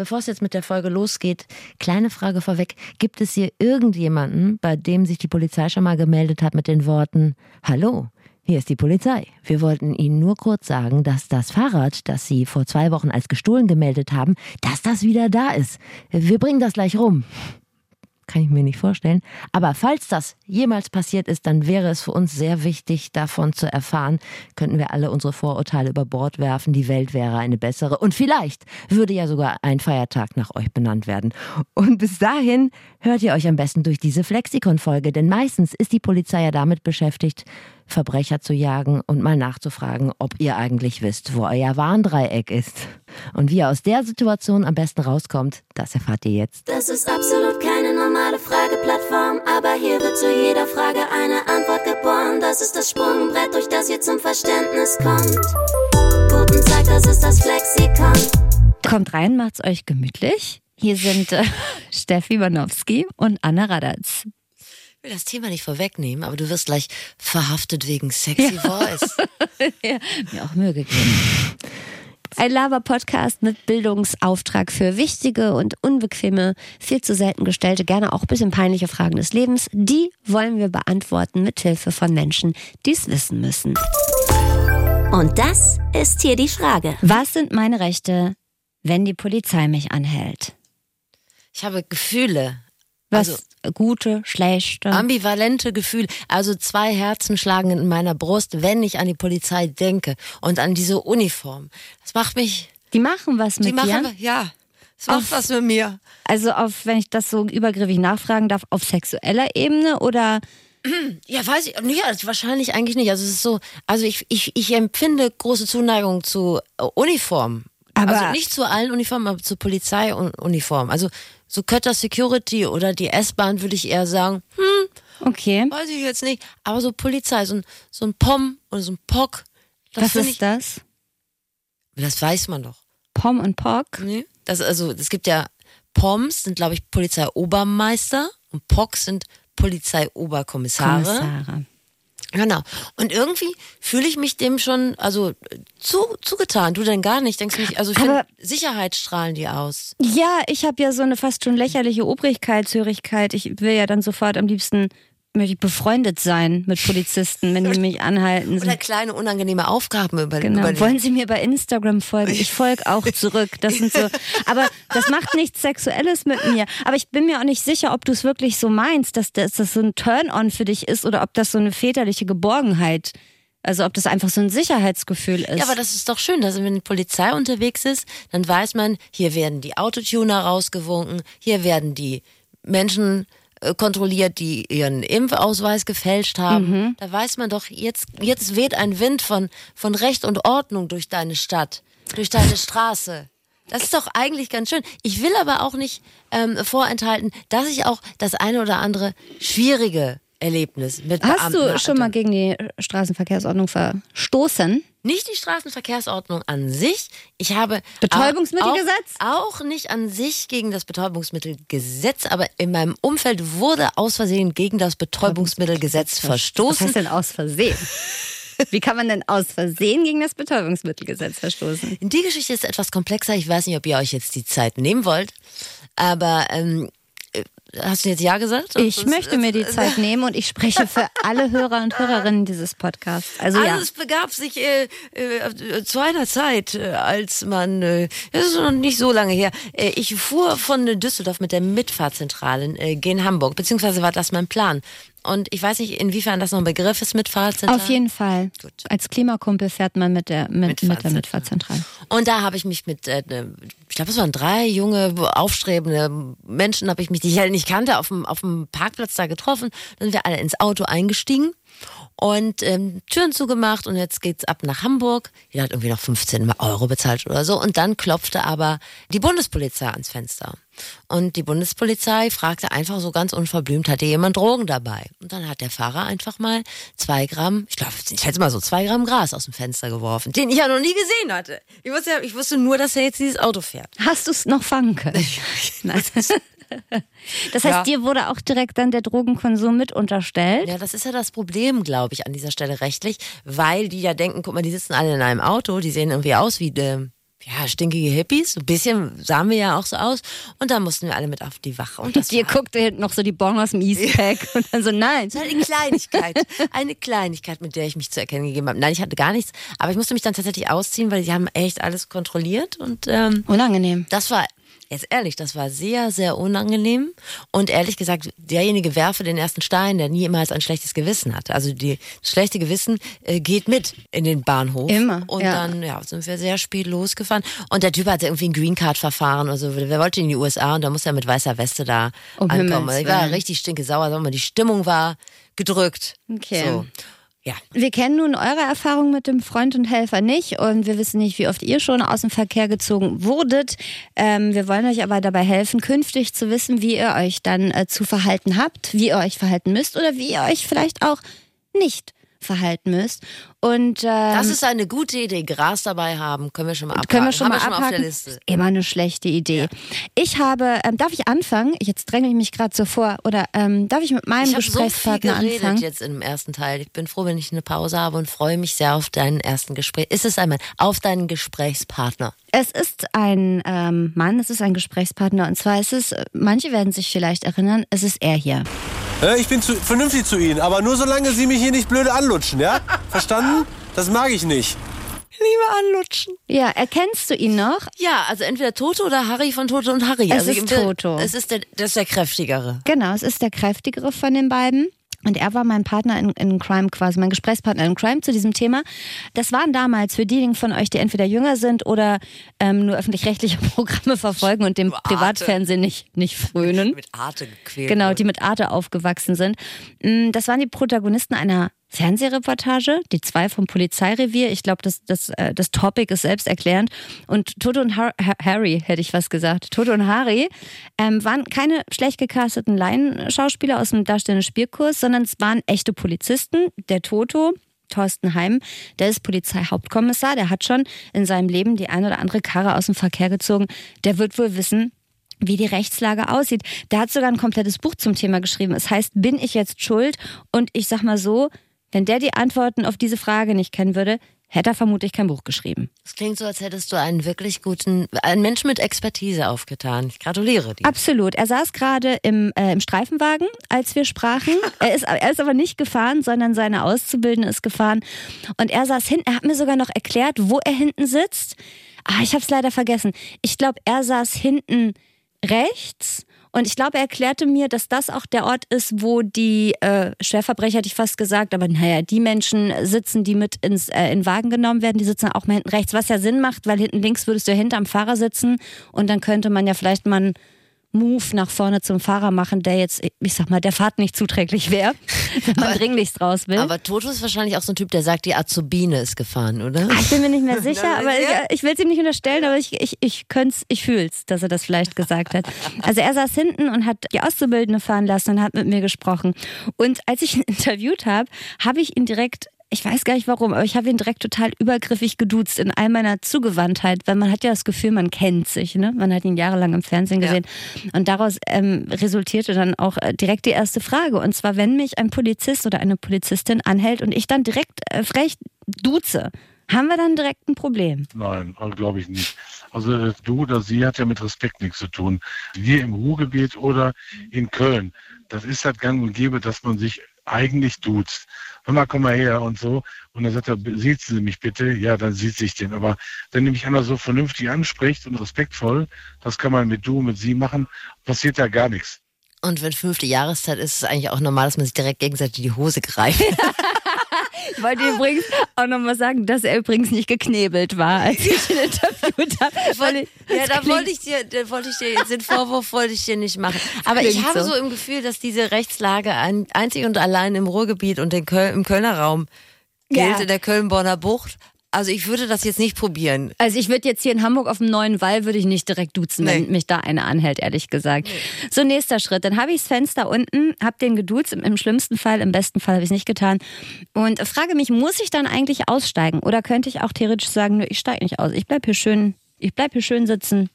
Bevor es jetzt mit der Folge losgeht, kleine Frage vorweg. Gibt es hier irgendjemanden, bei dem sich die Polizei schon mal gemeldet hat mit den Worten, Hallo, hier ist die Polizei. Wir wollten Ihnen nur kurz sagen, dass das Fahrrad, das Sie vor zwei Wochen als gestohlen gemeldet haben, dass das wieder da ist. Wir bringen das gleich rum kann ich mir nicht vorstellen. Aber falls das jemals passiert ist, dann wäre es für uns sehr wichtig, davon zu erfahren. Könnten wir alle unsere Vorurteile über Bord werfen, die Welt wäre eine bessere. Und vielleicht würde ja sogar ein Feiertag nach euch benannt werden. Und bis dahin hört ihr euch am besten durch diese Flexikon-Folge, denn meistens ist die Polizei ja damit beschäftigt, Verbrecher zu jagen und mal nachzufragen, ob ihr eigentlich wisst, wo euer Warndreieck ist. Und wie ihr aus der Situation am besten rauskommt, das erfahrt ihr jetzt. Das ist absolut keine Frageplattform, aber hier wird zu jeder Frage eine Antwort geboren. Das ist das Sprungbrett, durch das ihr zum Verständnis kommt. Guten Tag, das ist das Flexikon. Kommt rein, macht's euch gemütlich. Hier sind äh, Steffi Wanowski und Anna Radatz. Ich will das Thema nicht vorwegnehmen, aber du wirst gleich verhaftet wegen Sexy ja. Voice. ja, mir auch Mühe gegeben. Ein Lava-Podcast mit Bildungsauftrag für wichtige und unbequeme, viel zu selten gestellte, gerne auch ein bisschen peinliche Fragen des Lebens. Die wollen wir beantworten mit Hilfe von Menschen, die es wissen müssen. Und das ist hier die Frage. Was sind meine Rechte, wenn die Polizei mich anhält? Ich habe Gefühle. Was also, gute, schlechte? Ambivalente Gefühle. Also zwei Herzen schlagen in meiner Brust, wenn ich an die Polizei denke und an diese Uniform. Das macht mich. Die machen was mit die machen, dir? Ja. Das macht auf, was mit mir. Also auf, wenn ich das so übergriffig nachfragen darf, auf sexueller Ebene oder? Ja, weiß ich. Also wahrscheinlich eigentlich nicht. Also es ist so, also ich, ich, ich empfinde große Zuneigung zu Uniformen. Aber also nicht zu allen Uniformen, aber zu Polizeiuniformen. Also so Kötter Security oder die S-Bahn würde ich eher sagen, hm, okay. Weiß ich jetzt nicht. Aber so Polizei, so ein, so ein POM oder so ein POC. Was ist ich, das? Das weiß man doch. POM und POC? Nee. Das, also, es gibt ja POMs, sind glaube ich Polizeiobermeister und POC sind Polizeioberkommissare. Kommissare. Genau. Und irgendwie fühle ich mich dem schon, also zu, zugetan. Du denn gar nicht? Denkst du nicht, also ich finde, Sicherheit strahlen die aus. Ja, ich habe ja so eine fast schon lächerliche Obrigkeitshörigkeit. Ich will ja dann sofort am liebsten möchte ich befreundet sein mit Polizisten, wenn die mich anhalten. Oder kleine unangenehme Aufgaben übernehmen. Genau. Wollen Sie mir bei Instagram folgen? Ich folge auch zurück. Das sind so, aber das macht nichts Sexuelles mit mir. Aber ich bin mir auch nicht sicher, ob du es wirklich so meinst, dass das, dass das so ein Turn-on für dich ist oder ob das so eine väterliche Geborgenheit also ob das einfach so ein Sicherheitsgefühl ist. Ja, aber das ist doch schön, dass wenn die Polizei unterwegs ist, dann weiß man, hier werden die Autotuner rausgewunken, hier werden die Menschen kontrolliert, die ihren Impfausweis gefälscht haben. Mhm. Da weiß man doch, jetzt, jetzt weht ein Wind von, von Recht und Ordnung durch deine Stadt, durch deine Straße. Das ist doch eigentlich ganz schön. Ich will aber auch nicht ähm, vorenthalten, dass ich auch das eine oder andere schwierige Erlebnis mit Hast du schon mal gegen die Straßenverkehrsordnung verstoßen? Nicht die Straßenverkehrsordnung an sich. Ich habe Betäubungsmittelgesetz? Auch, auch nicht an sich gegen das Betäubungsmittelgesetz, aber in meinem Umfeld wurde aus Versehen gegen das Betäubungsmittelgesetz verstoßen. Was heißt denn aus Versehen? Wie kann man denn aus Versehen gegen das Betäubungsmittelgesetz verstoßen? Die Geschichte ist etwas komplexer. Ich weiß nicht, ob ihr euch jetzt die Zeit nehmen wollt. Aber ähm, Hast du jetzt Ja gesagt? Ich möchte mir die Zeit nehmen und ich spreche für alle Hörer und Hörerinnen dieses Podcasts. Also, also ja. es begab sich äh, äh, zu einer Zeit, äh, als man, äh, das ist noch nicht so lange her, äh, ich fuhr von Düsseldorf mit der Mitfahrzentrale gen Hamburg, beziehungsweise war das mein Plan. Und ich weiß nicht, inwiefern das noch ein Begriff ist mit Fahrzentrale. Auf jeden Fall. Gut. Als Klimakumpel fährt man mit der, mit, mit der Mitfahrzentrale. Und da habe ich mich mit, äh, ich glaube, es waren drei junge, aufstrebende Menschen, habe ich mich, die ich halt nicht kannte, auf dem, auf dem Parkplatz da getroffen. Dann sind wir alle ins Auto eingestiegen und ähm, Türen zugemacht und jetzt geht's ab nach Hamburg. Jeder hat irgendwie noch 15 Euro bezahlt oder so. Und dann klopfte aber die Bundespolizei ans Fenster. Und die Bundespolizei fragte einfach so ganz unverblümt, hatte jemand Drogen dabei? Und dann hat der Fahrer einfach mal zwei Gramm, ich glaube, ich hätte mal so zwei Gramm Gras aus dem Fenster geworfen, den ich ja noch nie gesehen hatte. Ich wusste, ja, ich wusste nur, dass er jetzt dieses Auto fährt. Hast du es noch fangen können? Nein. Das heißt, ja. dir wurde auch direkt dann der Drogenkonsum mit unterstellt? Ja, das ist ja das Problem, glaube ich, an dieser Stelle rechtlich, weil die ja denken, guck mal, die sitzen alle in einem Auto, die sehen irgendwie aus wie, äh, ja, stinkige Hippies. Ein bisschen sahen wir ja auch so aus. Und da mussten wir alle mit auf die Wache. Und das Ihr war- guckt hinten noch so die Bon aus dem Eastpack und dann so, nein. Halt eine Kleinigkeit. Eine Kleinigkeit, mit der ich mich zu erkennen gegeben habe. Nein, ich hatte gar nichts. Aber ich musste mich dann tatsächlich ausziehen, weil die haben echt alles kontrolliert. Und ähm, Unangenehm. das war, jetzt ehrlich, das war sehr, sehr unangenehm. Und ehrlich gesagt, derjenige werfe den ersten Stein, der niemals ein schlechtes Gewissen hatte. Also die, das schlechte Gewissen äh, geht mit in den Bahnhof. Immer, Und ja. dann ja, sind wir sehr spät losgefahren. Und der Typ hatte irgendwie ein Green Card Verfahren oder so. Wer wollte in die USA und da musste er mit weißer Weste da Um ankommen. Ich war richtig stinke sauer, mal, die Stimmung war gedrückt. Okay. So. Ja. Wir kennen nun eure Erfahrung mit dem Freund und Helfer nicht und wir wissen nicht, wie oft ihr schon aus dem Verkehr gezogen wurdet. Ähm, wir wollen euch aber dabei helfen, künftig zu wissen, wie ihr euch dann äh, zu verhalten habt, wie ihr euch verhalten müsst oder wie ihr euch vielleicht auch nicht verhalten müsst. Und ähm, Das ist eine gute Idee. Gras dabei haben, können wir schon mal abhaken. können wir schon mal wir schon abhaken. auf der Liste. Ist immer eine schlechte Idee. Ich habe, ähm, darf ich anfangen? Jetzt dränge ich mich gerade so vor. Oder ähm, darf ich mit meinem Ich habe so viel Gesprächspartner geredet anfangen? jetzt im ersten Teil. Ich bin froh, wenn ich eine Pause habe und freue mich sehr auf deinen ersten Gespräch. Ist es einmal auf deinen Gesprächspartner? Es ist ein ähm, Mann, es ist ein Gesprächspartner und zwar ist es, äh, manche werden sich vielleicht erinnern, es ist er hier. Äh, Ich bin zu, vernünftig zu Ihnen, aber nur solange Sie mich hier nicht blöde anlutschen, ja? Verstanden? Das mag ich nicht. Lieber anlutschen. Ja, erkennst du ihn noch? Ja, also entweder Toto oder Harry von Toto und Harry. Es also ist Toto. Es ist der, das ist der kräftigere. Genau, es ist der kräftigere von den beiden. Und er war mein Partner in, in Crime quasi, mein Gesprächspartner in Crime zu diesem Thema. Das waren damals für diejenigen von euch, die entweder jünger sind oder ähm, nur öffentlich-rechtliche Programme verfolgen und dem. Privatfernsehen nicht, nicht frönen. Mit Arte gequält. Genau, die mit Arte aufgewachsen sind. Mm, Das waren die Protagonisten einer Fernsehreportage, die zwei vom Polizeirevier. Ich glaube, das, das, äh, das Topic ist selbsterklärend. Und Toto und Har Ha- Harry, hätte ich was gesagt. Toto und Harry ähm, waren keine schlecht gecasteten Laienschauspieler aus dem darstellenden Spielkurs, sondern es waren echte Polizisten. Der Toto, Thorsten Heim, der ist Polizeihauptkommissar, der hat schon in seinem Leben die ein oder andere Karre aus dem Verkehr gezogen. Der wird wohl wissen, wie die Rechtslage aussieht. Der hat sogar ein komplettes Buch zum Thema geschrieben. Es heißt, bin ich jetzt schuld? Und ich sag mal so, wenn der die Antworten auf diese Frage nicht kennen würde, hätte er vermutlich kein Buch geschrieben. Es klingt so, als hättest du einen wirklich guten, einen Menschen mit Expertise aufgetan. Ich gratuliere dir. Absolut. Er saß gerade im, äh, im Streifenwagen, als wir sprachen. Er ist, er ist aber nicht gefahren, sondern seine Auszubildende ist gefahren. Und er saß hinten. Er hat mir sogar noch erklärt, wo er hinten sitzt. Ah, ich habe es leider vergessen. Ich glaube, er saß hinten rechts. Und ich glaube, er erklärte mir, dass das auch der Ort ist, wo die äh, Schwerverbrecher, hätte ich fast gesagt, aber naja, die Menschen sitzen, die mit ins äh, in Wagen genommen werden, die sitzen auch mal hinten rechts, was ja Sinn macht, weil hinten links würdest du ja hinterm Fahrer sitzen und dann könnte man ja vielleicht mal Move nach vorne zum Fahrer machen, der jetzt, ich sag mal, der Fahrt nicht zuträglich wäre, wenn man dringlichst raus will. Aber Toto ist wahrscheinlich auch so ein Typ, der sagt, die Azubine ist gefahren, oder? Ah, ich bin mir nicht mehr sicher, aber ich, ich will es ihm nicht unterstellen, aber ich, ich, ich könnte ich fühl's, dass er das vielleicht gesagt hat. Also er saß hinten und hat die Auszubildende fahren lassen und hat mit mir gesprochen. Und als ich ihn interviewt habe, habe ich ihn direkt ich weiß gar nicht warum, aber ich habe ihn direkt total übergriffig geduzt in all meiner Zugewandtheit, weil man hat ja das Gefühl, man kennt sich, ne? Man hat ihn jahrelang im Fernsehen Ja. gesehen. Und daraus ähm, resultierte dann auch äh, direkt die erste Frage. Und zwar, wenn mich ein Polizist oder eine Polizistin anhält und ich dann direkt äh, frech duze, haben wir dann direkt ein Problem. Nein, glaube ich nicht. Also äh, du oder sie hat ja mit Respekt nichts zu tun. Wir im Ruhrgebiet oder in Köln, das ist halt gang und gäbe, dass man sich eigentlich duzt. Hör mal, komm mal her und so. Und dann sagt er, sieht sie mich bitte? Ja, dann sieht sich den. Aber wenn nämlich einer so vernünftig anspricht und respektvoll, das kann man mit du, mit sie machen, passiert ja gar nichts. Und wenn fünfte Jahreszeit ist, ist es eigentlich auch normal, dass man sich direkt gegenseitig die Hose greift. Ich wollte übrigens auch nochmal sagen, dass er übrigens nicht geknebelt war, als ich ihn interviewt habe. Weil ja, da wollte ich dir, da wollte ich dir den Vorwurf wollte ich dir nicht machen. Aber ich habe so. so. im Gefühl, dass diese Rechtslage ein, einzig und allein im Ruhrgebiet und in Köln, im Kölner Raum gilt, Ja. in der Köln-Bonner Bucht. Also ich würde das jetzt nicht probieren. Also ich würde jetzt hier in Hamburg auf dem neuen Wall würde ich nicht direkt duzen, Nee. wenn mich da einer anhält, ehrlich gesagt. So, nächster Schritt. Dann habe ich das Fenster unten, habe den geduzt, im, im schlimmsten Fall, im besten Fall habe ich es nicht getan. Und frage mich, muss ich dann eigentlich aussteigen? Oder könnte ich auch theoretisch sagen, ich steige nicht aus. Ich bleib hier schön, ich bleib hier schön sitzen.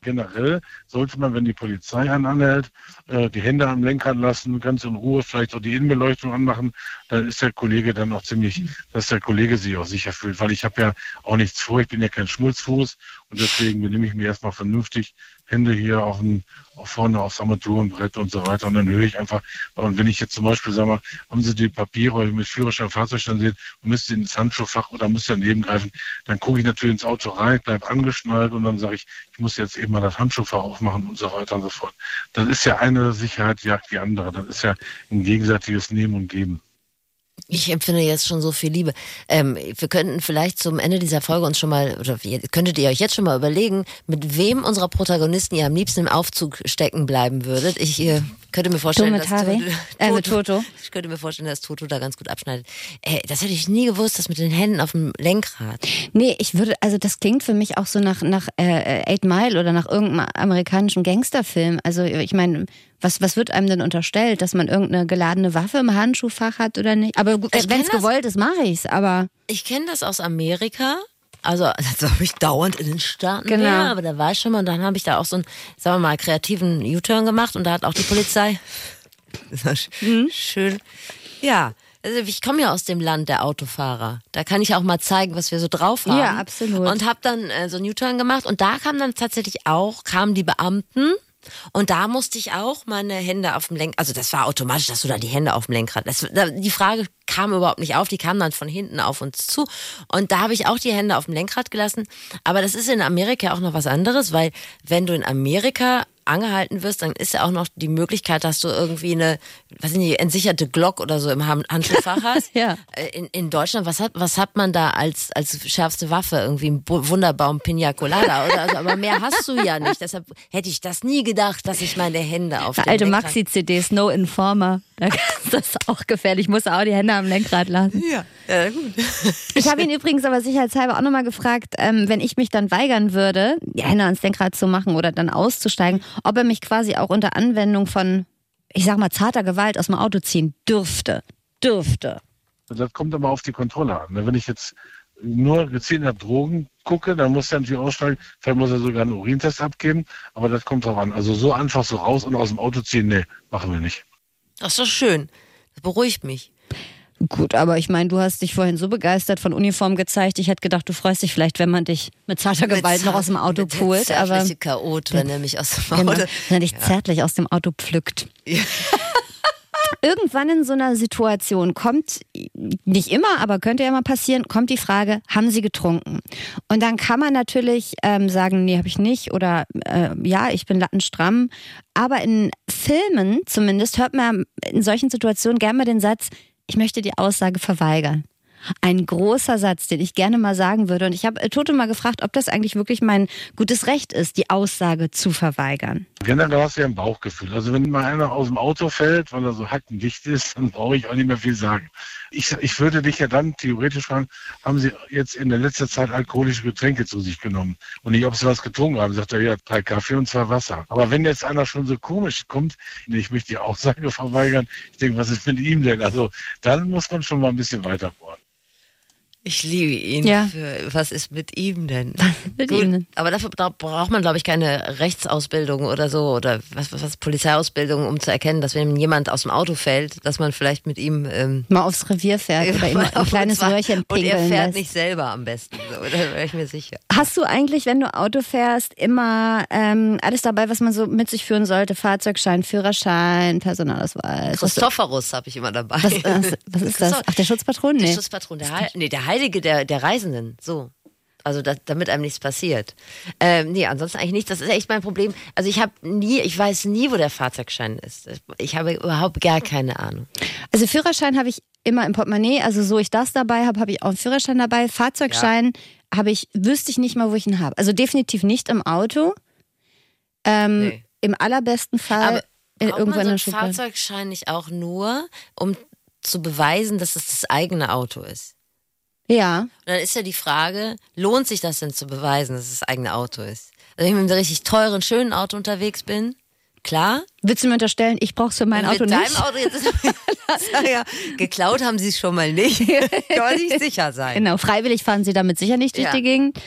Generell sollte man, wenn die Polizei einen anhält, äh, die Hände am Lenkrad lassen, ganz in Ruhe, vielleicht auch die Innenbeleuchtung anmachen. Dann ist der Kollege dann auch ziemlich, dass der Kollege sich auch sicher fühlt, weil ich habe ja auch nichts vor, ich bin ja kein Schmutzfuß Und deswegen benehme ich mich erstmal vernünftig, Hände hier auf dem, auf vorne aufs Armaturenbrett und so weiter. Und dann höre ich einfach, und wenn ich jetzt zum Beispiel sage haben Sie die Papiere mit Führerschein, Fahrzeugstand sehen und müsst ihr ins Handschuhfach oder müsst ihr daneben greifen, dann gucke ich natürlich ins Auto rein, bleib angeschnallt und dann sage ich, ich muss jetzt eben mal das Handschuhfach aufmachen und so weiter und so fort. Das ist ja eine Sicherheit jagt die andere. Das ist ja ein gegenseitiges Nehmen und Geben. Ich empfinde jetzt schon so viel Liebe. Ähm, wir könnten vielleicht zum Ende dieser Folge uns schon mal, oder könntet ihr euch jetzt schon mal überlegen, mit wem unserer Protagonisten ihr am liebsten im Aufzug stecken bleiben würdet. Ich äh, könnte mir vorstellen, dass? Toto, Äh, Toto. Ich könnte mir vorstellen, dass Toto da ganz gut abschneidet. Äh, das hätte ich nie gewusst, das mit den Händen auf dem Lenkrad. Nee, ich würde, also das klingt für mich auch so nach, nach äh, Eight Mile oder nach irgendeinem amerikanischen Gangsterfilm. Also ich meine, was, was wird einem denn unterstellt, dass man irgendeine geladene Waffe im Handschuhfach hat oder nicht? Aber Ich wenn es gewollt ist, mache ich's. Aber Ich kenne das aus Amerika. Also, als ob ich dauernd in den Staaten Genau. wäre, aber da war ich schon mal und dann habe ich da auch so einen, sagen wir mal, kreativen U-Turn gemacht und da hat auch die Polizei. Das Mhm. schön. Ja, also ich komme ja aus dem Land der Autofahrer. Da kann ich auch mal zeigen, was wir so drauf haben. Ja, absolut. Und habe dann äh, so einen U-Turn gemacht und da kamen dann tatsächlich auch, kamen die Beamten und da musste ich auch meine Hände auf dem Lenkrad, also das war automatisch, dass du da die Hände auf dem Lenkrad, das, da, die Frage kam überhaupt nicht auf, die kam dann von hinten auf uns zu. Und da habe ich auch die Hände auf dem Lenkrad gelassen, aber das ist in Amerika auch noch was anderes, weil wenn du in Amerika angehalten wirst, dann ist ja auch noch die Möglichkeit, dass du irgendwie eine, was sind die, entsicherte Glock oder so im Handschuhfach hast. Ja. Äh, In, in Deutschland, was hat, was hat man da als, als schärfste Waffe? Irgendwie ein Wunderbaum Pina Colada oder also, aber mehr hast du ja nicht. Deshalb hätte ich das nie gedacht, dass ich meine Hände auf alte Maxi-CDs, No Informer. Da ist das auch gefährlich. Ich muss auch die Hände am Lenkrad lassen. Ja, ja, gut. Ich habe ihn übrigens aber sicherheitshalber auch nochmal gefragt, ähm, wenn ich mich dann weigern würde, die Hände ans Lenkrad zu machen oder dann auszusteigen, ob er mich quasi auch unter Anwendung von, ich sag mal, zarter Gewalt aus dem Auto ziehen dürfte. Dürfte. Das kommt aber auf die Kontrolle an. ne? Wenn ich jetzt nur gezielt nach Drogen gucke, dann muss er natürlich aussteigen. Vielleicht muss er sogar einen Urintest abgeben, aber das kommt drauf an. Also so einfach so raus und aus dem Auto ziehen, nee, machen wir nicht. Das ist doch schön. Das beruhigt mich. Gut, aber ich meine, du hast dich vorhin so begeistert von Uniform gezeigt. Ich hätte gedacht, du freust dich vielleicht, wenn man dich mit zarter Gewalt noch aus dem Auto Mit der pult. Aber zärtliche Chaot, wenn er mich aus dem genau, Auto. wenn er dich zärtlich aus dem Auto pflückt. Irgendwann in so einer Situation kommt, nicht immer, aber könnte ja mal passieren, kommt die Frage, haben Sie getrunken? Und dann kann man natürlich ähm, sagen, nee, habe ich nicht oder äh, ja, ich bin lattenstramm. Aber in Filmen zumindest hört man in solchen Situationen gerne mal den Satz, ich möchte die Aussage verweigern. Ein großer Satz, den ich gerne mal sagen würde. Und ich habe äh, Toto mal gefragt, ob das eigentlich wirklich mein gutes Recht ist, die Aussage zu verweigern. Generell hast du ja ein Bauchgefühl. Also wenn mal einer aus dem Auto fällt, weil er so hackendicht ist, dann brauche ich auch nicht mehr viel sagen. Ich, ich würde dich ja dann theoretisch fragen, haben Sie jetzt in der letzten Zeit alkoholische Getränke zu sich genommen? Und nicht, ob Sie was getrunken haben. Sagt er, ja, drei Kaffee und zwei Wasser. Aber wenn jetzt einer schon so komisch kommt, ich möchte die Aussage verweigern, ich denke, was ist mit ihm denn? Also dann muss man schon mal ein bisschen weiter bohren. Ich liebe ihn. Ja. Für, was ist mit ihm denn? mit Gut, ihm denn? Aber dafür bra- braucht man, glaube ich, keine Rechtsausbildung oder so oder was, was, was Polizeiausbildung, um zu erkennen, dass wenn jemand aus dem Auto fällt, dass man vielleicht mit ihm ähm, Mal aufs Revier fährt oder ihm ein kleines zwar- Röhrchen Und er pinkeln fährt lässt. nicht selber am besten. So, da wäre ich mir sicher. Hast du eigentlich, wenn du Auto fährst, immer ähm, alles dabei, was man so mit sich führen sollte? Fahrzeugschein, Führerschein, Personalausweis? Christophorus habe ich immer dabei. was, was, was ist das? Ach, der Schutzpatron? Der Nee. Schutzpatron, der, Heil, nee, der Heilige der, der Reisenden, so. Also da, damit einem nichts passiert. Ähm, nee, ansonsten eigentlich nichts. Das ist echt mein Problem. Also ich habe nie, ich weiß nie, wo der Fahrzeugschein ist. Ich habe überhaupt gar keine Ahnung. Also Führerschein habe ich immer im Portemonnaie. Also so ich das dabei habe, habe ich auch einen Führerschein dabei. Fahrzeugschein habe ich, wüsste ich nicht mal, wo ich ihn habe. Also definitiv nicht im Auto. Ähm, Nee. Im allerbesten Fall Aber irgendwo in man so einen. Fahrzeugschein nicht auch nur, um zu beweisen, dass es das eigene Auto ist? Ja. Und dann ist ja die Frage, lohnt sich das denn zu beweisen, dass es das eigene Auto ist? Also wenn ich mit einem richtig teuren, schönen Auto unterwegs bin, klar. Willst du mir unterstellen, ich brauche es für mein Auto mit nicht? deinem Auto jetzt ist Sag ja, geklaut haben sie es schon mal nicht. Kann man nicht sicher sein. Genau, freiwillig fahren sie damit sicher nicht durch Ja. die Gegend.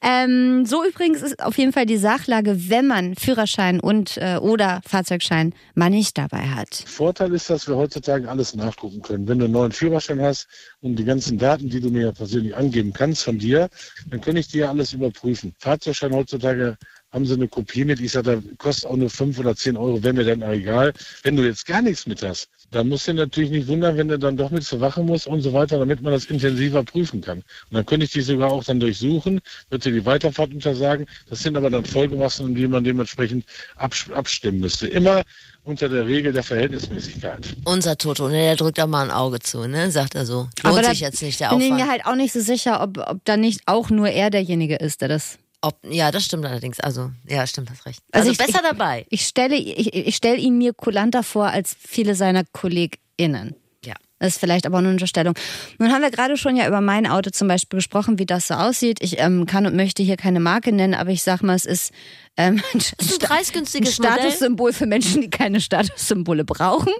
Ähm, so übrigens ist auf jeden Fall die Sachlage, wenn man Führerschein und äh, oder Fahrzeugschein mal nicht dabei hat. Vorteil ist, dass wir heutzutage alles nachgucken können. Wenn du einen neuen Führerschein hast und die ganzen Daten, die du mir persönlich angeben kannst von dir, dann kann ich dir alles überprüfen. Fahrzeugschein heutzutage haben sie eine Kopie mit. Ich sage, da kostet auch nur fünf oder zehn Euro, wäre mir dann egal. Wenn du jetzt gar nichts mit hast, dann musst du natürlich nicht wundern, wenn du dann doch mit zur Wache musst und so weiter, damit man das intensiver prüfen kann. Und dann könnte ich die sogar auch dann durchsuchen, würde die Weiterfahrt untersagen. Das sind aber dann Folgemassen, die man dementsprechend abstimmen müsste. Immer unter der Regel der Verhältnismäßigkeit. Unser Toto, ne, der drückt da mal ein Auge zu, ne, sagt er so. Lohnt Aber sich jetzt nicht der bin ich Aufwand. mir halt auch nicht so sicher, ob, ob da nicht auch nur er derjenige ist, der das. Ob, ja, das stimmt allerdings. Also, ja, stimmt, hast recht. Also Also, ich- besser dabei. Ich stelle, ich, ich stelle ihn mir kulanter vor als viele seiner KollegInnen. Ja. Das ist vielleicht aber nur eine Unterstellung. Nun haben wir gerade schon ja über mein Auto zum Beispiel gesprochen, wie das so aussieht. Ich ähm, kann und möchte hier keine Marke nennen, aber ich sag mal, es ist ähm, ein, ist ein preisgünstiges ein Statussymbol für Menschen, die keine Statussymbole brauchen.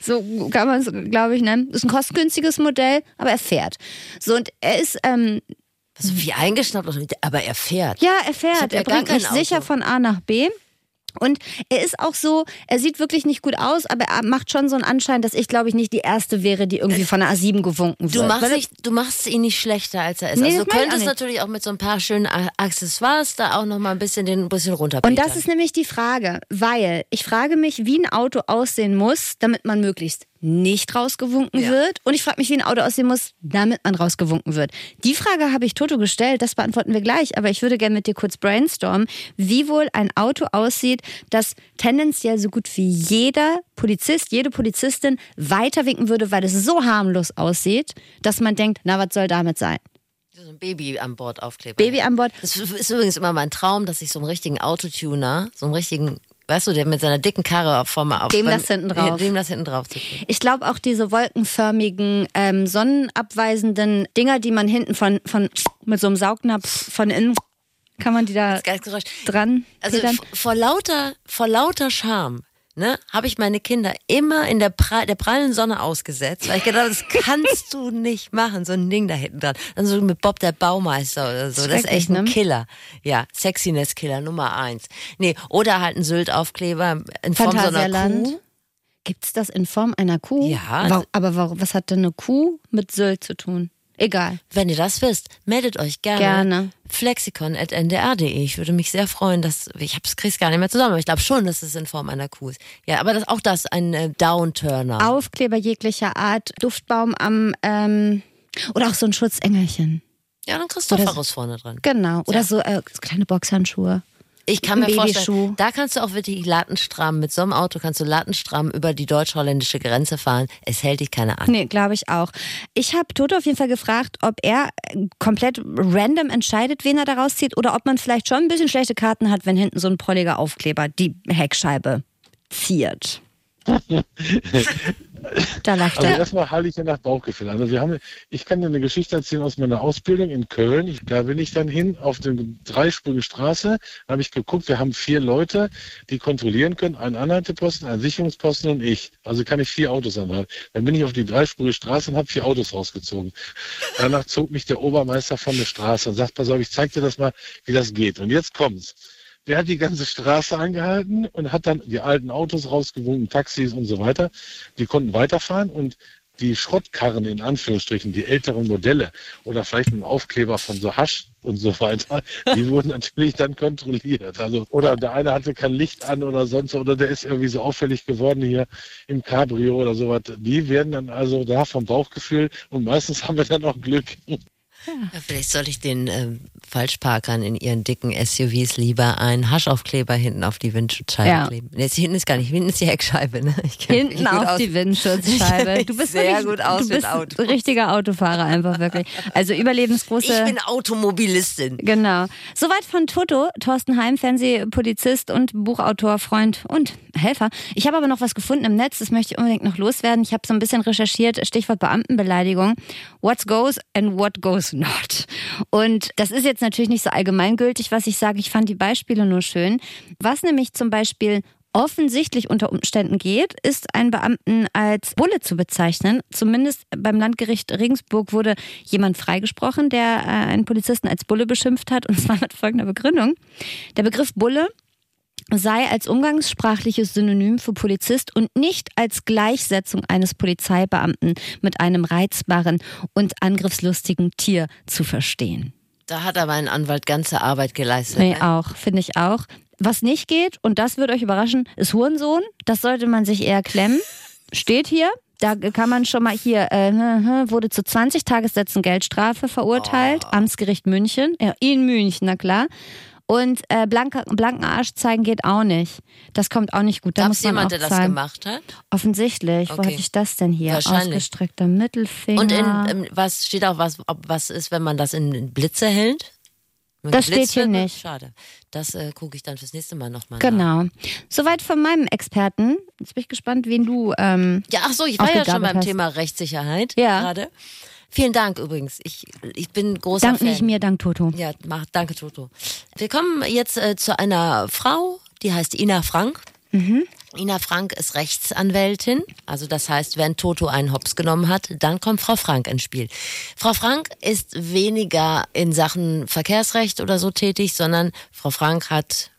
So kann man es, glaube ich, nennen. Ist ein kostengünstiges Modell, aber er fährt. So und er ist ähm, Also, wie eingeschnappt, aber er fährt. ja, er fährt. Er gar bringt mich sicher von A nach B. Und er ist auch so, er sieht wirklich nicht gut aus, aber er macht schon so einen Anschein, dass ich, glaube ich, nicht die Erste wäre, die irgendwie von der A7 gewunken wird. Du machst, er- nicht, du machst ihn nicht schlechter, als er ist. Nee, also, du könntest natürlich auch mit so ein paar schönen Accessoires da auch noch mal ein bisschen den ein bisschen Und runterpetern. das ist nämlich die Frage, weil ich frage mich, wie ein Auto aussehen muss, damit man möglichst nicht rausgewunken Ja. wird. Und ich frage mich, wie ein Auto aussehen muss, damit man rausgewunken wird. Die Frage habe ich Toto gestellt, das beantworten wir gleich. Aber ich würde gerne mit dir kurz brainstormen, wie wohl ein Auto aussieht, das tendenziell so gut wie jeder Polizist, jede Polizistin weiterwinken würde, weil es so harmlos aussieht, dass man denkt, na, was soll damit sein? so ein Baby an Bord aufkleben. Baby an Bord. Das ist übrigens immer mein Traum, dass ich so einen richtigen Autotuner, so einen richtigen, weißt du, der mit seiner dicken Karre vorne auf. Dem das hinten drauf. Dem das hinten drauf. Ich glaube auch diese wolkenförmigen, ähm, sonnenabweisenden Dinger, die man hinten von, von mit so einem Saugnapf von innen kann man die da Geiles Geräusch. dran Also vor lauter, vor lauter Scham, ne, habe ich meine Kinder immer in der, pra der prallen Sonne ausgesetzt, weil ich gedacht habe, das kannst du nicht machen, so ein Ding da hinten dran. Dann so mit Bob der Baumeister oder so. Das ist echt ein ne? Killer. Ja, Sexiness-Killer Nummer eins. Nee, oder halt ein Sylt-Aufkleber in Form so einer. Kuh. Gibt's das in Form einer Kuh? Ja. Aber warum, was hat denn eine Kuh mit Sylt zu tun? Egal. Wenn ihr das wisst, meldet euch gerne. Gerne. Flexikon.ndr.de. Ich würde mich sehr freuen, dass ich hab's krieg's gar nicht mehr zusammen, aber ich glaube schon, dass es in Form einer Kuh ist. Ja, aber das, auch das ein äh, Downturner. Aufkleber jeglicher Art, Duftbaum am ähm, oder auch so ein Schutzengelchen. Ja, dann Christophorus vorne dran. Genau. Oder Ja. so äh, so kleine Boxhandschuhe. Ich kann mir vorstellen, da kannst du auch wirklich lattenstramm, mit so einem Auto kannst du lattenstramm über die deutsch-holländische Grenze fahren. Es hält dich keiner an. Nee, glaube ich auch. Ich habe Toto auf jeden Fall gefragt, ob er äh, komplett random entscheidet, wen er da rauszieht oder ob man vielleicht schon ein bisschen schlechte Karten hat, wenn hinten so ein prolliger Aufkleber die Heckscheibe ziert. da lacht Also er. erstmal halte ich ja nach Bauchgefühl. Also wir haben, ich kann dir eine Geschichte erzählen aus meiner Ausbildung in Köln. Ich, da bin ich dann hin auf die dreispurige Straße. Da habe ich geguckt, wir haben vier Leute, die kontrollieren können. Ein Anhalteposten, ein Sicherungsposten und ich. Also kann ich vier Autos anhalten. Dann bin ich auf die dreispurige Straße und habe vier Autos rausgezogen. Danach zog mich der Obermeister von der Straße und sagt, pass auf, ich zeig dir das mal, wie das geht. Und jetzt kommt's. Der hat die ganze Straße angehalten und hat dann die alten Autos rausgewunken, Taxis und so weiter. Die konnten weiterfahren und die Schrottkarren in Anführungsstrichen, die älteren Modelle oder vielleicht ein Aufkleber von so Hasch und so weiter, die wurden natürlich dann kontrolliert. Also, oder der eine hatte kein Licht an oder sonst, oder der ist irgendwie so auffällig geworden hier im Cabrio oder sowas. Die werden dann also da vom Bauchgefühl und meistens haben wir dann auch Glück. Ja, vielleicht soll ich den ähm, Falschparkern in ihren dicken SUVs lieber einen Haschaufkleber hinten auf die Windschutzscheibe Ja. kleben. Jetzt hinten ist gar nicht, hinten ist die Heckscheibe. Ne? Hinten auf die Windschutzscheibe. Du bist sehr wirklich, gut aus du mit bist Auto. ein richtiger Autofahrer einfach wirklich. Also überlebensgroße. Ich bin Automobilistin. Genau. Soweit von Toto, Thorsten Heim, Fernsehpolizist und Buchautor, Freund und Helfer. Ich habe aber noch was gefunden im Netz, das möchte ich unbedingt noch loswerden. Ich habe so ein bisschen recherchiert, Stichwort Beamtenbeleidigung. What goes and what goes not. Und das ist jetzt natürlich nicht so allgemeingültig, was ich sage. Ich fand die Beispiele nur schön. Was nämlich zum Beispiel offensichtlich unter Umständen geht, ist einen Beamten als Bulle zu bezeichnen. Zumindest beim Landgericht Regensburg wurde jemand freigesprochen, der äh, einen Polizisten als Bulle beschimpft hat, und zwar mit folgender Begründung. Der Begriff Bulle sei als umgangssprachliches Synonym für Polizist und nicht als Gleichsetzung eines Polizeibeamten mit einem reizbaren und angriffslustigen Tier zu verstehen. Da hat aber ein Anwalt ganze Arbeit geleistet. Nee, ne? auch, finde ich auch. Was nicht geht, und das wird euch überraschen, ist Hurensohn. Das sollte man sich eher klemmen. Steht hier. Da kann man schon mal hier, äh, wurde zu 20 Tagessätzen Geldstrafe verurteilt, Oh. Amtsgericht München, ja, in München, na klar. Und äh, blanker, blanken Arsch zeigen geht auch nicht. Das kommt auch nicht gut. Da Gab muss es man jemand, der das gemacht hat? Offensichtlich. Wo Okay. hatte ich das denn hier? Wahrscheinlich. Ausgestreckter Mittelfinger. Und in, ähm, was steht auch, was, ob, was ist, wenn man das in Blitze hält? Wenn Das steht hier wird? nicht. Schade. Das äh, gucke ich dann fürs nächste Mal nochmal nach. Genau. Soweit von meinem Experten. Jetzt bin ich gespannt, wen du. Ähm, Ja, ach so, ich war ja schon beim hast. Thema Rechtssicherheit Ja. gerade. Vielen Dank übrigens. Ich, ich bin großer dank Fan. nicht mir, dank Toto. Ja, mach, danke Toto. Wir kommen jetzt äh, zu einer Frau, die heißt Ina Frank. Ina Frank ist Rechtsanwältin, also das heißt, wenn Toto einen Hops genommen hat, dann kommt Frau Frank ins Spiel. Frau Frank ist weniger in Sachen Verkehrsrecht oder so tätig, sondern Frau Frank hat,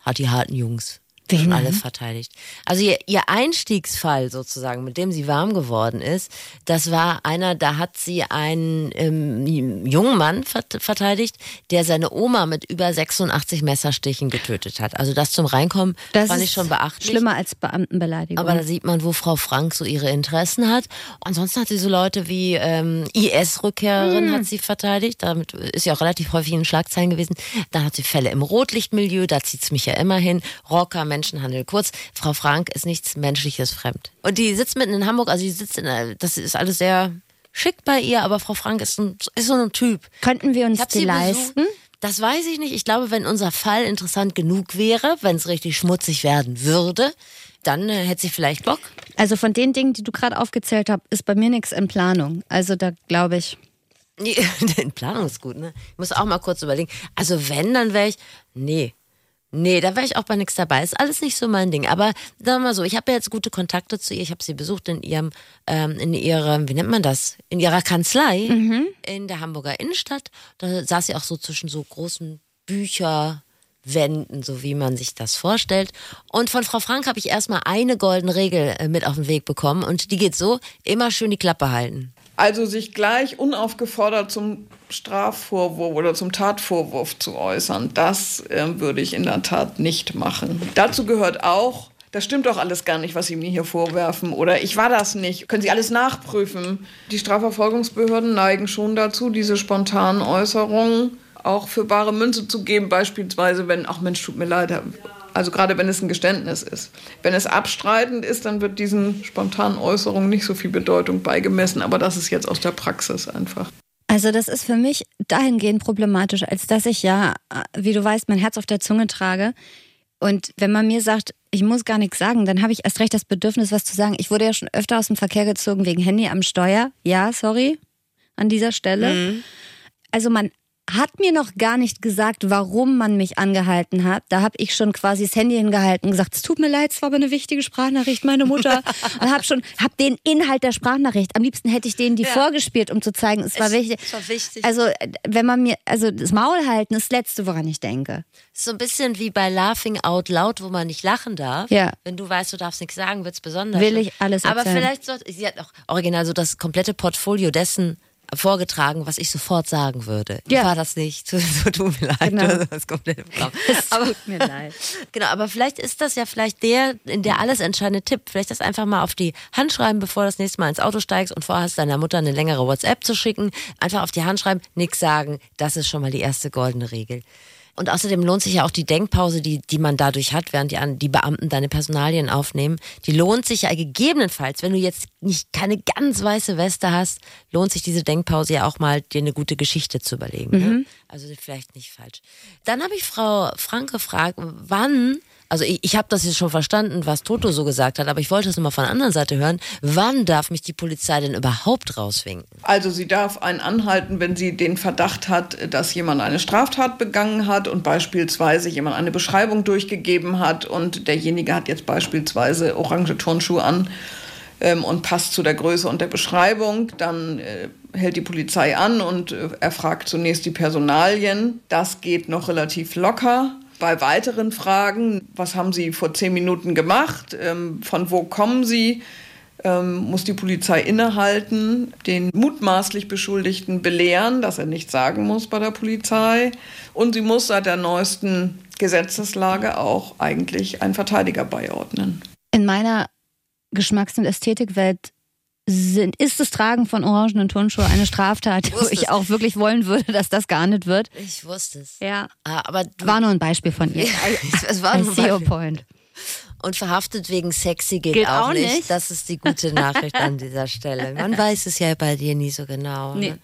hat die harten Jungs. Schon denn? alle verteidigt. Also ihr, ihr Einstiegsfall sozusagen, mit dem sie warm geworden ist, das war einer, da hat sie einen ähm, jungen Mann vert- verteidigt, der seine Oma mit über 86 Messerstichen getötet hat. Also das zum Reinkommen Das fand ich schon beachtlich. Schlimmer als Beamtenbeleidigung. Aber da sieht man, wo Frau Frank so ihre Interessen hat. Ansonsten hat sie so Leute wie ähm, IS-Rückkehrerin hat sie verteidigt. Damit ist sie auch relativ häufig in den Schlagzeilen gewesen. Dann hat sie Fälle im Rotlichtmilieu, da zieht's mich ja immer hin. Rocker, Menschenhandel. Kurz, Frau Frank ist nichts Menschliches fremd. Und die sitzt mitten in Hamburg, also die sitzt in das ist alles sehr schick bei ihr, aber Frau Frank ist, ein, ist so ein Typ. Könnten wir uns die leisten? Das weiß ich nicht. Ich glaube, wenn unser Fall interessant genug wäre, wenn es richtig schmutzig werden würde, dann äh, hätte sie vielleicht Bock. Also von den Dingen, die du gerade aufgezählt hast, ist bei mir nichts in Planung. Also da glaube ich. Nee, Die Planung ist gut, ne? Ich muss auch mal kurz überlegen. Also wenn, dann wäre ich. Nee. Nee, da wäre ich auch bei nichts dabei. Ist alles nicht so mein Ding. Aber sagen wir mal so, ich habe ja jetzt gute Kontakte zu ihr. Ich habe sie besucht in ihrem, ähm, in ihrem, wie nennt man das? In ihrer Kanzlei in der Hamburger Innenstadt. Da saß sie auch so zwischen so großen Bücherwänden, so wie man sich das vorstellt. Und von Frau Frank habe ich erstmal eine goldene Regel äh, mit auf den Weg bekommen. Und die geht so: immer schön die Klappe halten. Also sich gleich unaufgefordert zum Strafvorwurf oder zum Tatvorwurf zu äußern, das äh, würde ich in der Tat nicht machen. Dazu gehört auch, das stimmt doch alles gar nicht, was Sie mir hier vorwerfen oder ich war das nicht. Können Sie alles nachprüfen? Die Strafverfolgungsbehörden neigen schon dazu, diese spontanen Äußerungen auch für bare Münze zu geben, beispielsweise wenn, ach Mensch, tut mir leid, also gerade wenn es ein Geständnis ist. Wenn es abstreitend ist, dann wird diesen spontanen Äußerungen nicht so viel Bedeutung beigemessen, aber das ist jetzt aus der Praxis einfach. Also das ist für mich dahingehend problematisch, als dass ich ja, äh, wie du weißt, mein Herz auf der Zunge trage. Und wenn man mir sagt, ich muss gar nichts sagen, dann habe ich erst recht das Bedürfnis, was zu sagen. Ich wurde ja schon öfter aus dem Verkehr gezogen wegen Handy am Steuer. Ja, sorry, an dieser Stelle. Also man hat mir noch gar nicht gesagt, warum man mich angehalten hat. Da habe ich schon quasi das Handy hingehalten und gesagt, es tut mir leid, es war aber eine wichtige Sprachnachricht, meine Mutter. und habe schon, habe den Inhalt der Sprachnachricht. Am liebsten hätte ich denen die vorgespielt, um zu zeigen, es war wichtig. es war wichtig. Also wenn man mir, also das Maul halten ist das Letzte, woran ich denke. So ein bisschen wie bei Laughing Out Loud, wo man nicht lachen darf. Ja. Wenn du weißt, du darfst nichts sagen, wird's besonders. Will ich alles Aber erzählen. vielleicht sollte, sie hat auch original so das komplette Portfolio dessen vorgetragen, was ich sofort sagen würde. Ja. War das nicht? So, so tut mir leid. Genau. Das komplette Programm. Aber, tut mir leid. genau, aber vielleicht ist das ja vielleicht der, in der alles entscheidende Tipp. Vielleicht das einfach mal auf die Hand schreiben, bevor du das nächste Mal ins Auto steigst und vorhast, deiner Mutter eine längere WhatsApp zu schicken. Einfach auf die Hand schreiben, nichts sagen. Das ist schon mal die erste goldene Regel. Und außerdem lohnt sich ja auch die Denkpause, die, die man dadurch hat, während die, die Beamten deine Personalien aufnehmen. Die lohnt sich ja gegebenenfalls, wenn du jetzt nicht keine ganz weiße Weste hast, lohnt sich diese Denkpause ja auch mal, dir eine gute Geschichte zu überlegen. Ne? Also vielleicht nicht falsch. Dann habe ich Frau Frank gefragt, wann Also ich, ich habe das jetzt schon verstanden, was Toto so gesagt hat, aber ich wollte es nochmal von der anderen Seite hören. Wann darf mich die Polizei denn überhaupt rauswinken? Also sie darf einen anhalten, wenn sie den Verdacht hat, dass jemand eine Straftat begangen hat und beispielsweise jemand eine Beschreibung durchgegeben hat und derjenige hat jetzt beispielsweise orange Turnschuhe an ähm, und passt zu der Größe und der Beschreibung. Dann äh, hält die Polizei an und äh, erfragt zunächst die Personalien. Das geht noch relativ locker. Bei weiteren Fragen, was haben Sie vor zehn Minuten gemacht? Ähm, von wo kommen Sie? Ähm, muss die Polizei innehalten, den mutmaßlich Beschuldigten belehren, dass er nichts sagen muss bei der Polizei. Und sie muss seit der neuesten Gesetzeslage auch eigentlich einen Verteidiger beiordnen. In meiner Geschmacks- und Ästhetikwelt sind, ist das Tragen von orangenen Turnschuhe eine Straftat, wo ich auch wirklich wollen würde, dass das geahndet wird. Ich wusste es. Ja. Ah, aber du, War nur ein Beispiel von ihr. es war nur ein point. Und verhaftet wegen sexy geht, Geht auch, nicht. nicht. Das ist die gute Nachricht an dieser Stelle. Man weiß es ja bei dir nie so genau. Nee. Ne?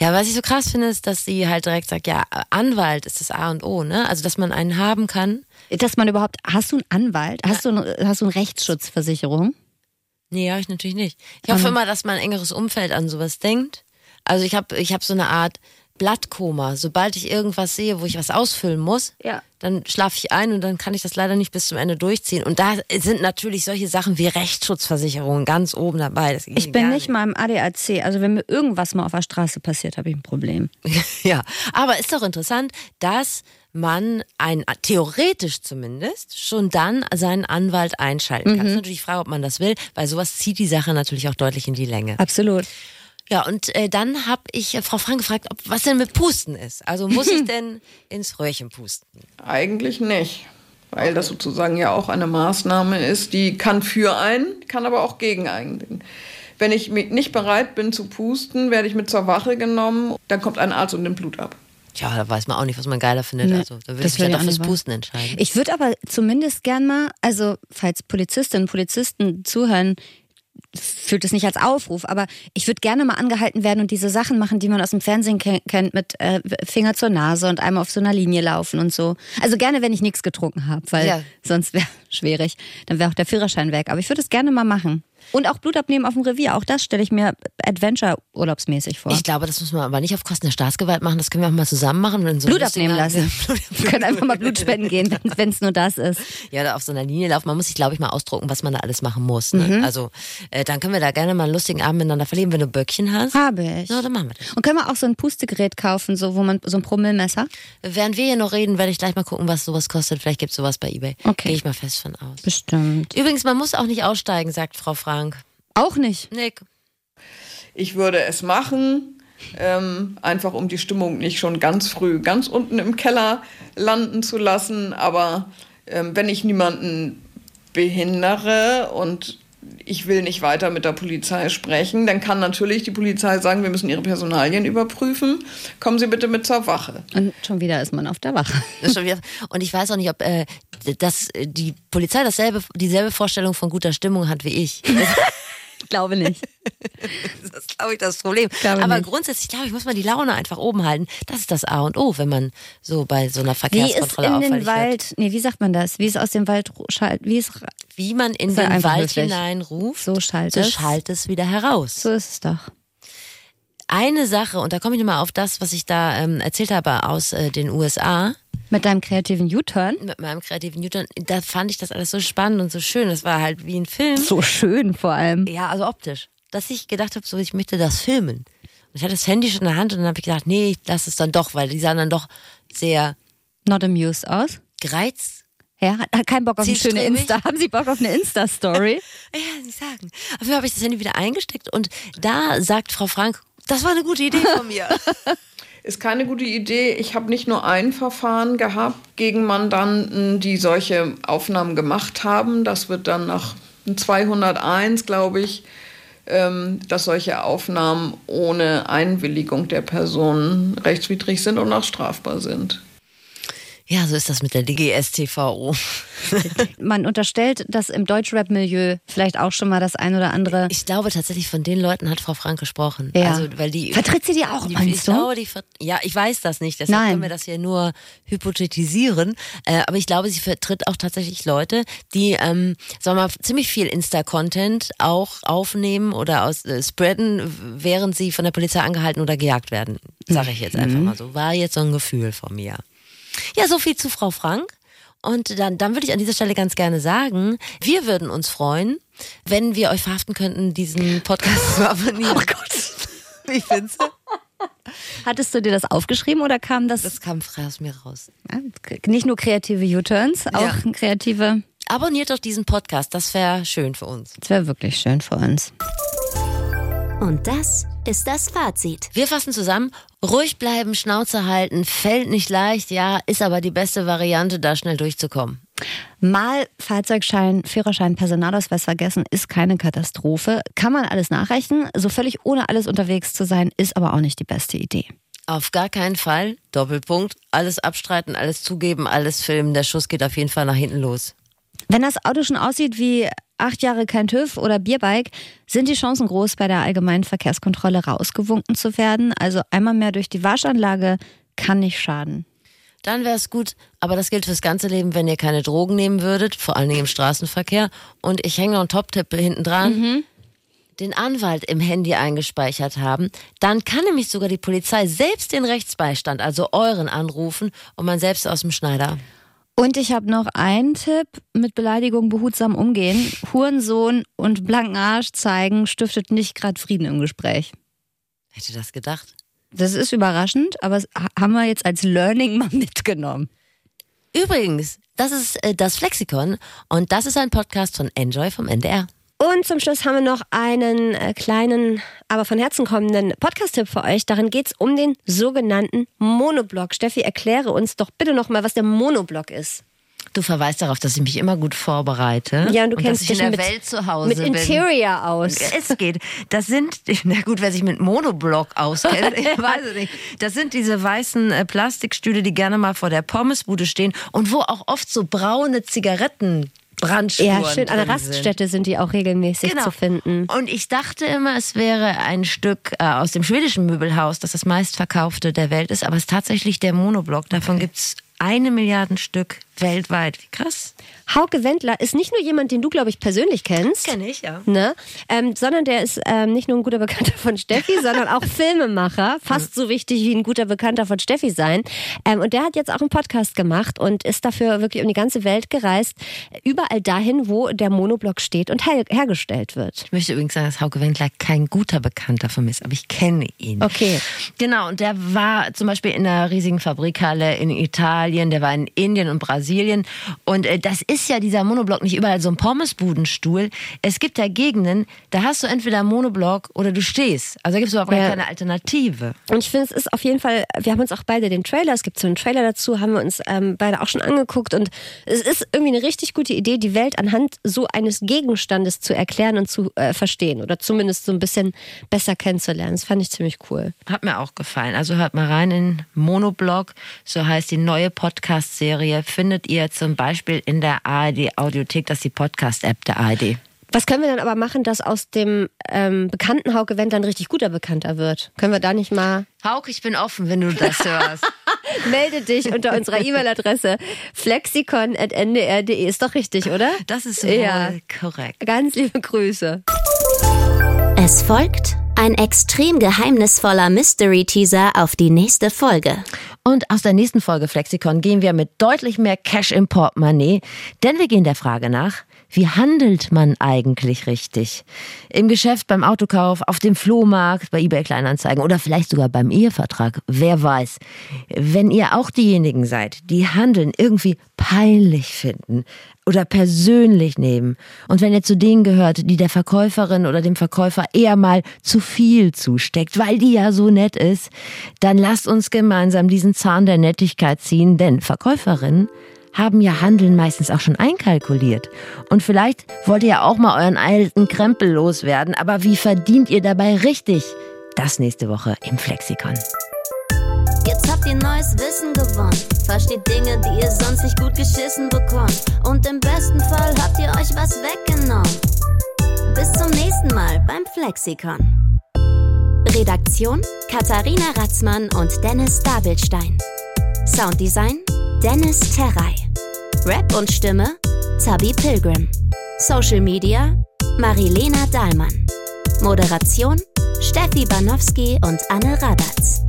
Ja, was ich so krass finde, ist, dass sie halt direkt sagt, ja, Anwalt ist das A und O, ne? Also, dass man einen haben kann. Dass man überhaupt, hast du einen Anwalt? Hast du, eine, hast du eine Rechtsschutzversicherung? Nee, habe ich natürlich nicht. Ich hoffe immer, dass mein engeres Umfeld an sowas denkt. Also ich habe ich hab so eine Art Blattkoma. Sobald ich irgendwas sehe, wo ich was ausfüllen muss, Ja. dann schlafe ich ein und dann kann ich das leider nicht bis zum Ende durchziehen. Und da sind natürlich solche Sachen wie Rechtsschutzversicherungen ganz oben dabei. Das geht Ich bin gar nicht mal im ADAC. Also wenn mir irgendwas mal auf der Straße passiert, habe ich ein Problem. Ja, aber ist doch interessant, dass man ein, theoretisch zumindest, schon dann seinen Anwalt einschalten kann. Es ist natürlich die Frage, ob man das will, weil sowas zieht die Sache natürlich auch deutlich in die Länge. Absolut. Ja, und äh, dann habe ich äh, Frau Frank gefragt, ob, was denn mit Pusten ist. Also muss ich denn ins Röhrchen pusten? Eigentlich nicht, weil das sozusagen ja auch eine Maßnahme ist, die kann für einen, kann aber auch gegen einen. Wenn ich nicht bereit bin zu pusten, werde ich mit zur Wache genommen, dann kommt ein Arzt und nimmt Blut ab. Tja, da weiß man auch nicht, was man geiler findet. Nee, also da würde ich mich ja fürs Pusten entscheiden. Ich würde aber zumindest gern mal, also falls Polizistinnen und Polizisten zuhören, fühlt es nicht als Aufruf, aber ich würde gerne mal angehalten werden und diese Sachen machen, die man aus dem Fernsehen ke kennt, mit äh, Finger zur Nase und einmal auf so einer Linie laufen und so. Also gerne, wenn ich nichts getrunken habe, weil Ja. sonst wäre schwierig. Dann wäre auch der Führerschein weg. Aber ich würde es gerne mal machen. Und auch Blut abnehmen auf dem Revier. Auch das stelle ich mir Adventure-urlaubsmäßig vor. Ich glaube, das muss man aber nicht auf Kosten der Staatsgewalt machen. Das können wir auch mal zusammen machen. so Blut abnehmen lassen. Wir können einfach mal Blut spenden gehen, wenn es nur das ist. Ja, oder auf so einer Linie laufen. Man muss sich, glaube ich, mal ausdrucken, was man da alles machen muss. Ne? Mhm. Also, äh, dann können wir da gerne mal einen lustigen Abend miteinander verleben, wenn du Böckchen hast. Habe ich. Ja, dann machen wir das. Und können wir auch so ein Pustegerät kaufen, so wo man so ein Promillmesser? Während wir hier noch reden, werde ich gleich mal gucken, was sowas kostet. Vielleicht gibt es sowas bei Ebay. Okay. Gehe ich mal fest von aus. Bestimmt. Übrigens, man muss auch nicht aussteigen, sagt Frau Frank. Auch nicht. Nick. Ich würde es machen, ähm, einfach um die Stimmung nicht schon ganz früh ganz unten im Keller landen zu lassen. Aber ähm, wenn ich niemanden behindere und ich will nicht weiter mit der Polizei sprechen, dann kann natürlich die Polizei sagen, wir müssen ihre Personalien überprüfen. Kommen Sie bitte mit zur Wache. Und schon wieder ist man auf der Wache. Ist und ich weiß auch nicht, ob äh, das, äh, die Polizei dasselbe, dieselbe Vorstellung von guter Stimmung hat wie ich. Ich glaube nicht. Das ist, glaube ich, das Problem. Glaube Aber nicht. grundsätzlich, glaube ich, muss man die Laune einfach oben halten. Das ist das A und O, wenn man so bei so einer Wie es Verkehrskontrolle in auffällig den wird. Wald, nee, wie sagt man das? Wie es aus dem Wald wie es, Wie man in Sei den Wald höflich. hineinruft, So schallt so es. schallt es wieder heraus. so ist es doch. Eine Sache, und da komme ich nochmal auf das, was ich da ähm, erzählt habe aus äh, den USA, Mit deinem kreativen U-Turn. mit meinem kreativen Newton, da fand ich das alles so spannend und so schön. Das war halt wie ein Film. So schön vor allem. Ja, also optisch. Dass ich gedacht habe, so ich möchte das filmen. Und ich hatte das Handy schon in der Hand und dann habe ich gedacht, nee, ich lass es dann doch, weil die sahen dann doch sehr Not amused aus. gereizt. Ja, hat, keinen Bock auf eine schöne. Insta. Haben Sie Bock auf eine Insta-Story? Ja, nicht sagen. Auf jeden Fall habe ich das Handy wieder eingesteckt und da sagt Frau Frank, das war eine gute Idee von mir. Ist keine gute Idee. Ich habe nicht nur ein Verfahren gehabt gegen Mandanten, die solche Aufnahmen gemacht haben. Das wird dann nach 201, glaube ich, ähm, dass solche Aufnahmen ohne Einwilligung der Person rechtswidrig sind und auch strafbar sind. Ja, so ist das mit der DGSTVO. Man unterstellt, dass im Deutschrap-Milieu vielleicht auch schon mal das ein oder andere. Ich glaube tatsächlich, von den Leuten hat Frau Frank gesprochen. Ja. Also, weil die, Vertritt sie die auch, die, meinst ich du? glaube, die, ja, ich weiß das nicht, deshalb Nein. können wir das hier nur hypothetisieren. Äh, aber ich glaube, sie vertritt auch tatsächlich Leute, die, ähm, sagen wir mal, ziemlich viel Insta-Content auch aufnehmen oder aus, äh, spreaden, während sie von der Polizei angehalten oder gejagt werden. Sage ich jetzt einfach mal so. War jetzt so ein Gefühl von mir. Ja, so viel zu Frau Frank. Und dann, dann würde ich an dieser Stelle ganz gerne sagen, wir würden uns freuen, wenn wir euch verhaften könnten, diesen Podcast zu abonnieren. Oh Gott. Wie findest du? Hattest du dir das aufgeschrieben oder kam das, Das kam frei aus mir raus. Ja, nicht nur kreative U-Turns, auch Ja. kreative. Abonniert doch diesen Podcast, das wäre schön für uns. Das wäre wirklich schön für uns. Und das ist das Fazit. Wir fassen zusammen, ruhig bleiben, Schnauze halten, fällt nicht leicht, ja, ist aber die beste Variante, da schnell durchzukommen. Mal Fahrzeugschein, Führerschein, Personalausweis vergessen ist keine Katastrophe. Kann man alles nachrechnen. So völlig ohne alles unterwegs zu sein, ist aber auch nicht die beste Idee. Auf gar keinen Fall, Doppelpunkt, alles abstreiten, alles zugeben, alles filmen, der Schuss geht auf jeden Fall nach hinten los. Wenn das Auto schon aussieht wie acht Jahre kein TÜV oder Bierbike, sind die Chancen groß, bei der allgemeinen Verkehrskontrolle rausgewunken zu werden. Also einmal mehr durch die Waschanlage kann nicht schaden. Dann wäre es gut, aber das gilt fürs ganze Leben, wenn ihr keine Drogen nehmen würdet, vor allen Dingen im Straßenverkehr. Und ich hänge noch einen Top-Tipp hinten dran. Den Anwalt im Handy eingespeichert haben, dann kann nämlich sogar die Polizei selbst den Rechtsbeistand, also euren, anrufen und man selbst aus dem Schneider. Und ich habe noch einen Tipp, mit Beleidigung behutsam umgehen. Hurensohn und blanken Arsch zeigen stiftet nicht gerade Frieden im Gespräch. Hätte das gedacht? Das ist überraschend, aber das haben wir jetzt als Learning mal mitgenommen. Übrigens, das ist äh, das Flexikon und das ist ein Podcast von Enjoy vom NDR. Und zum Schluss haben wir noch einen äh, kleinen, aber von Herzen kommenden Podcast-Tipp für euch. Darin geht es um den sogenannten Monoblock. Steffi, erkläre uns doch bitte nochmal, was der Monoblock ist. Du verweist darauf, dass ich mich immer gut vorbereite. Ja, und du dass kennst ich dich in der mit- Welt zu Hause Mit bin. Interior aus. Es geht. Das sind, na gut, wer sich mit Monoblock auskennt, ich weiß es nicht. Das sind diese weißen äh, Plastikstühle, die gerne mal vor der Pommesbude stehen und wo auch oft so braune Zigaretten Brandspuren Ja, schön. An der drin sind. Raststätte sind die auch regelmäßig Genau. zu finden. Und ich dachte immer, es wäre ein Stück äh, aus dem schwedischen Möbelhaus, das das meistverkaufte der Welt ist, aber es ist tatsächlich der Monoblock. Davon gibt's eine Milliarden Stück weltweit. Wie krass. Hauke Wendler ist nicht nur jemand, den du, glaube ich, persönlich kennst. Kenn ich, ja. Ne? Ähm, sondern der ist ähm, nicht nur ein guter Bekannter von Steffi, sondern auch Filmemacher. Fast so wichtig wie ein guter Bekannter von Steffi sein. Ähm, und der hat jetzt auch einen Podcast gemacht und ist dafür wirklich um die ganze Welt gereist. Überall dahin, wo der Monoblock steht und her hergestellt wird. Ich möchte übrigens sagen, dass Hauke Wendler kein guter Bekannter von mir ist, aber ich kenne ihn. Okay. Genau, und der war zum Beispiel in einer riesigen Fabrikhalle in Italien, der war in Indien und Brasilien. Und äh, das ist ja dieser Monoblock nicht überall so ein Pommesbudenstuhl. Es gibt ja Gegenden, da hast du entweder Monoblock oder du stehst. Also da gibt es überhaupt Ja. keine Alternative. Und ich finde, es ist auf jeden Fall, wir haben uns auch beide den Trailer, es gibt so einen Trailer dazu, haben wir uns ähm, beide auch schon angeguckt und es ist irgendwie eine richtig gute Idee, die Welt anhand so eines Gegenstandes zu erklären und zu äh, verstehen oder zumindest so ein bisschen besser kennenzulernen. Das fand ich ziemlich cool. Hat mir auch gefallen. Also hört mal rein in Monoblock, so heißt die neue Podcast-Serie. Findet ihr zum Beispiel in der ARD-Audiothek, das ist die Podcast-App der ARD. Was können wir dann aber machen, dass aus dem ähm, bekannten Hauke Wendt ein richtig guter Bekannter wird? Können wir da nicht mal Hauke, ich bin offen, wenn du das hörst. Melde dich unter unserer E-Mail-Adresse flexikon.ndr.de. Ist doch richtig, oder? Das ist wohl Ja. korrekt. Ganz liebe Grüße. Es folgt ein extrem geheimnisvoller Mystery-Teaser auf die nächste Folge. Und aus der nächsten Folge Flexikon gehen wir mit deutlich mehr Cash im Portemonnaie, denn wir gehen der Frage nach, wie handelt man eigentlich richtig? Im Geschäft, beim Autokauf, auf dem Flohmarkt, bei eBay Kleinanzeigen oder vielleicht sogar beim Ehevertrag. Wer weiß. Wenn ihr auch diejenigen seid, die Handeln irgendwie peinlich finden oder persönlich nehmen und wenn ihr zu denen gehört, die der Verkäuferin oder dem Verkäufer eher mal zu viel zusteckt, weil die ja so nett ist, dann lasst uns gemeinsam diesen Zahn der Nettigkeit ziehen, denn Verkäuferinnen haben ja Handeln meistens auch schon einkalkuliert. Und vielleicht wollt ihr ja auch mal euren alten Krempel loswerden, aber wie verdient ihr dabei richtig? Das nächste Woche im Flexikon. Jetzt habt ihr neues Wissen gewonnen. Versteht Dinge, die ihr sonst nicht gut geschissen bekommt. Und im besten Fall habt ihr euch was weggenommen. Bis zum nächsten Mal beim Flexikon. Redaktion Katharina Ratzmann und Dennis Dabelstein. Sounddesign Dennis Terrei. Rap und Stimme Zabi Pilgrim. Social Media Marilena Dahlmann. Moderation Steffi Banowski und Anne Radatz.